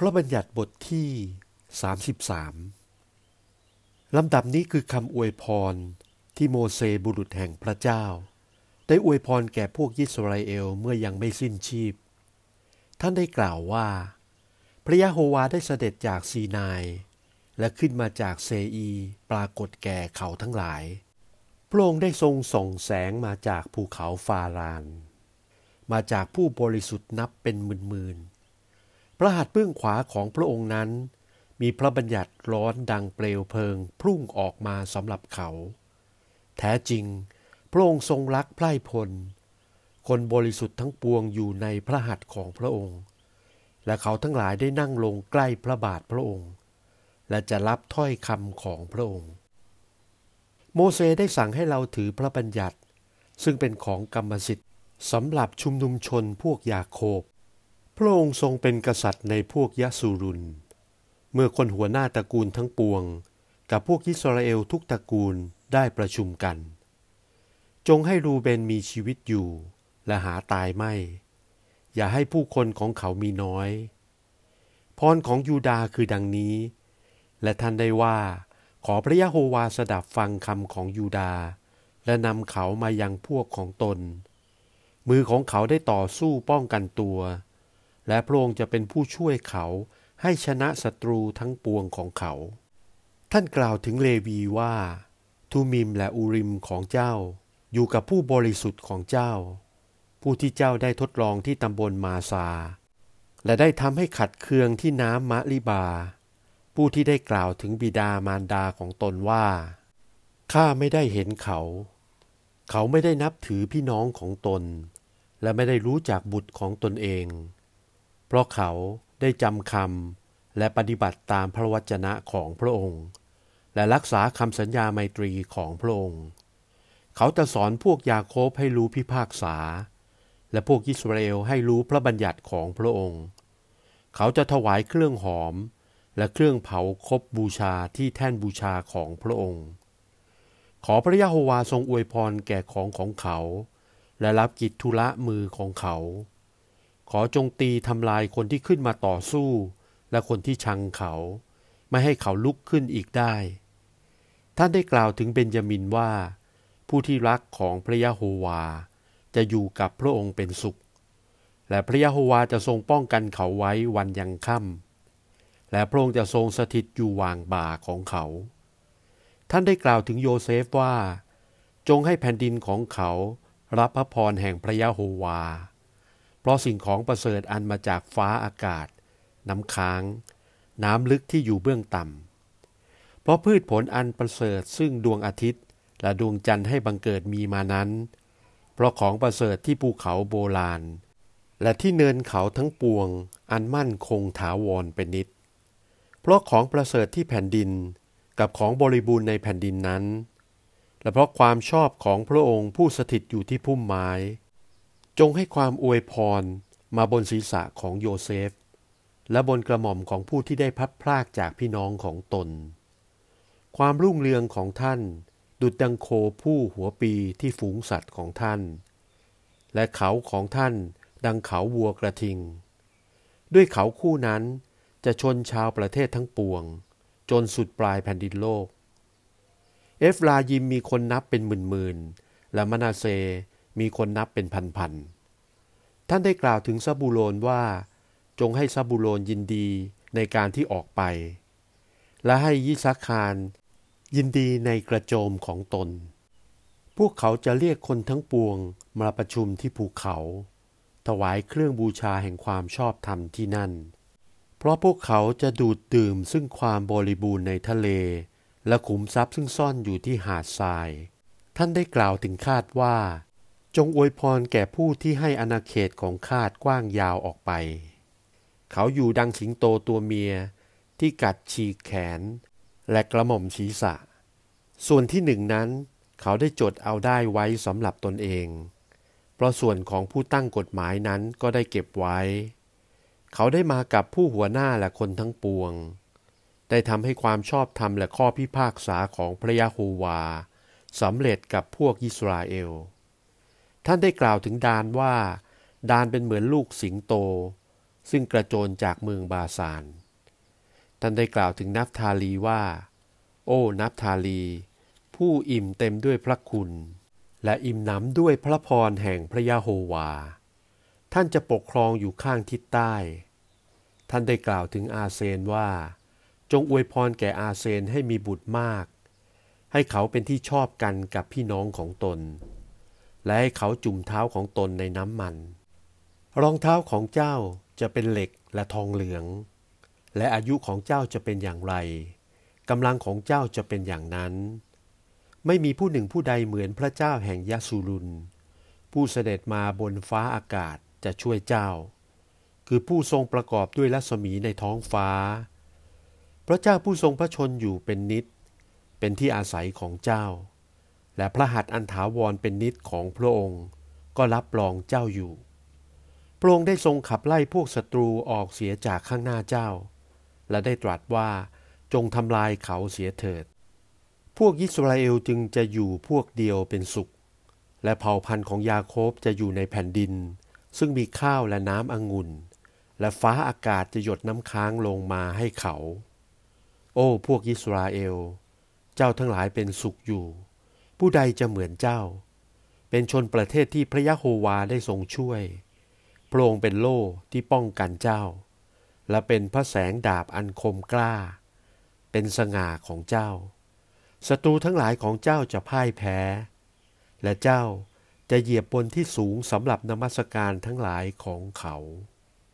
พระบัญญัติบทที่ 33 ลำดับนี้คือคำอวยพรที่โมเสบุรุษแห่งพระเจ้า ได้อวยพรแก่พวกยิสราเอลเมื่อยังไม่สิ้นชีพ ท่านได้กล่าวว่า พระยะโฮวาได้เสด็จจากซีนาย และขึ้นมาจากเซอีปรากฏแก่เขาทั้งหลาย พระองค์ได้ทรงส่องแสงมาจากภูเขาฟาราน มาจากผู้บริสุทธิ์นับเป็นหมื่นๆ พระหัตถ์เบื้องขวาของพระองค์นั้น มีพระบัญญัติร้อนดังเปลวเพลิงพุ่งออกมาสำหรับเขา แท้จริง พระองค์ทรงรักไพร่พล คนบริสุทธิ์ทั้งปวงอยู่ในพระหัตถ์ของพระองค์ และเขาทั้งหลายได้นั่งลงใกล้พระบาทพระองค์ และจะรับถ้อยคำของพระองค์ โมเสสได้สั่งให้เราถือพระบัญญัติ ซึ่งเป็นของกรรมสิทธิ์สำหรับชุมนุมชนพวกยาโคบ พระองค์ทรงเป็นกษัตริย์ในพวกยะสูรุน เมื่อคนหัวหน้าตระกูลทั้งปวง กับพวกอิสราเอลทุกตระกูลได้ประชุมกัน จงให้รูเบนมีชีวิตอยู่ และหาตายไม่ อย่าให้ผู้คนของเขามีน้อย พรของยูดาคือดังนี้ และท่านได้ว่า ขอพระยะโฮวาสดับฟังคำของยูดา และนำเขามายังพวกของตน มือของเขาได้ต่อสู้ป้องกันตัว และพระองค์จะเป็นผู้ช่วยเขาให้ชนะศัตรูทั้งปวงของเขา ท่านกล่าวถึงเลวีว่า ทูมิมและอูริมของเจ้า อยู่กับผู้บริสุทธิ์ของเจ้า ผู้ที่เจ้าได้ทดลองที่ตำบลมาซา และได้ทำให้ขัดเคืองที่น้ำมะลิบา ผู้ที่ได้กล่าวถึงบิดามารดาของตนว่า ข้าไม่ได้เห็นเขา เขาไม่ได้นับถือพี่น้องของตน และไม่ได้รู้จักบุตรของตนเอง เพราะเขาได้จำคำและปฏิบัติตามพระวจนะของพระองค์ และรักษาคำสัญญาไมตรีของพระองค์ เขาจะสอนพวกยาโคบให้รู้พิพากษา และพวกอิสราเอลให้รู้พระบัญญัติของพระองค์ เขาจะถวายเครื่องหอมและเครื่องเผาคบบูชาที่แท่นบูชาของพระองค์ ขอพระยะโฮวาทรงอวยพรแก่ของของเขา และรับกิจธุระมือของเขา ขอจงตีทำลายคนที่ขึ้นมาต่อสู้ และคนที่ชังเขา ไม่ให้เขาลุกขึ้นอีกได้ ท่านได้กล่าวถึงเบนยามินว่า ผู้ที่รักของพระยะโฮวา จะอยู่กับพระองค์เป็นสุข และพระยะโฮวาจะทรงป้องกันเขาไว้วันยังค่ำและพระองค์จะทรงสถิตอยู่วางบ่าของเขา ท่านได้กล่าวถึงโยเซฟว่า จงให้แผ่นดินของเขารับพระพรแห่งพระยะโฮวา ราะสิ่งของประเสริฐอันมาจากฟ้าอากาศ น้ำค้าง น้ำลึกที่อยู่เบื้องต่ำ เพราะพืชผลอันประเสริฐซึ่งดวงอาทิตย์ และดวงจันทร์ให้บังเกิดมีมานั้น เพราะของประเสริฐที่ภูเขาโบราณ และที่เนินเขาทั้งปวง อันมั่นคงถาวรเป็นนิตย์ เพราะของประเสริฐที่แผ่นดินกับของบริบูรณ์ในแผ่นดินนั้น และเพราะความชอบของพระองค์ผู้สถิตอยู่ที่พุ่มไม้ จงให้ความอวยพรมาบนศีรษะของโยเซฟ และบนกระหม่อมของผู้ที่ได้พลัดพรากจากพี่น้องของตน ความรุ่งเรืองของท่าน ดุจดังโคผู้หัวปีที่ฝูงสัตว์ของท่าน และเขาของท่านดังเขาวัวกระทิง ด้วยเขาคู่นั้นจะชนชาวประเทศทั้งปวง จนสุดปลายแผ่นดินโลก เอฟรายิมมีคนนับเป็นหมื่นๆและมนาเซ มีคนนับเป็นพันๆ ท่านได้กล่าวถึงซาบูโลนว่า จงให้ซาบูโลนยินดีในการที่ออกไป และให้ยิสาคารยินดีในกระโจมของตน พวกเขาจะเรียกคนทั้งปวงมาประชุมที่ภูเขา ถวายเครื่องบูชาแห่งความชอบธรรมที่นั่น เพราะพวกเขาจะดูดดื่มซึ่งความบริบูรณ์ในทะเล และขุมทรัพย์ซึ่งซ่อนอยู่ที่หาดทราย ท่านได้กล่าวถึงคาดว่า จงอวยพรแก่ผู้ที่ให้อาณาเขตของคาดกว้างยาวออกไป เขาอยู่ดังสิงโตตัวเมียที่กัดฉีกแขน และกระหม่อมศีรษะ ส่วนที่หนึ่งนั้น เขาได้จดเอาได้ไว้สำหรับตนเอง เพราะส่วนของผู้ตั้งกฎหมายนั้นก็ได้เก็บไว้ เขาได้มากับผู้หัวหน้าและคนทั้งปวง ได้ทำให้ความชอบธรรมและข้อพิพากษาของพระยะโฮวาสำเร็จกับพวกอิสราเอล ท่านได้กล่าวถึงดานว่า ดานเป็นเหมือนลูกสิงโต ซึ่งกระโจนจากเมืองบาซาน ท่านได้กล่าวถึงนับทาลีว่า โอ้นับทาลี ผู้อิ่มเต็มด้วยพระคุณ และอิ่มหนำด้วยพระพรแห่งพระยะโฮวา ท่านจะปกครองอยู่ข้างทิศใต้ ท่านได้กล่าวถึงอาเซนว่า จงอวยพรแก่อาเซนให้มีบุตรมาก ให้เขาเป็นที่ชอบกันกับพี่น้องของตน และให้เขาจุ่มเท้าของตนในน้ำมัน รองเท้าของเจ้าจะเป็นเหล็กและทองเหลือง และอายุของเจ้าจะเป็นอย่างไรกำลังของเจ้าจะเป็นอย่างนั้น ไม่มีผู้หนึ่งผู้ใดเหมือนพระเจ้าแห่งยาสูรุนผู้เสด็จมาบนฟ้าอากาศจะช่วยเจ้า คือผู้ทรงประกอบด้วยรัศมีในท้องฟ้า พระเจ้าผู้ทรงพระชนอยู่เป็นนิด เป็นที่อาศัยของเจ้า และพระหัตถ์อันถาวรเป็นนิดของพระองค์ ก็รับรองเจ้าอยู่ พระองค์ได้ทรงขับไล่พวกศัตรูออกเสียจากข้างหน้าเจ้า และได้ตรัสว่าจงทำลายเขาเสียเถิด พวกยิสราเอลจึงจะอยู่พวกเดียวเป็นสุข และเผ่าพันธุ์ของยาโคบจะอยู่ในแผ่นดิน ซึ่งมีข้าวและน้ำองุ่น และฟ้าอากาศจะหยดน้ำค้างลงมาให้เขา โอ้พวกยิสราเอล เจ้าทั้งหลายเป็นสุขอยู่ ผู้ใดจะเหมือนเจ้า เป็นชนประเทศที่พระยะโฮวาได้ทรงช่วย พระองค์เป็นโล่ที่ป้องกันเจ้า และเป็นพระแสงดาบอันคมกล้า เป็นสง่าของเจ้า ศัตรูทั้งหลายของเจ้าจะพ่ายแพ้ และเจ้าจะเหยียบบนที่สูงสำหรับนมัสการทั้งหลายของเขา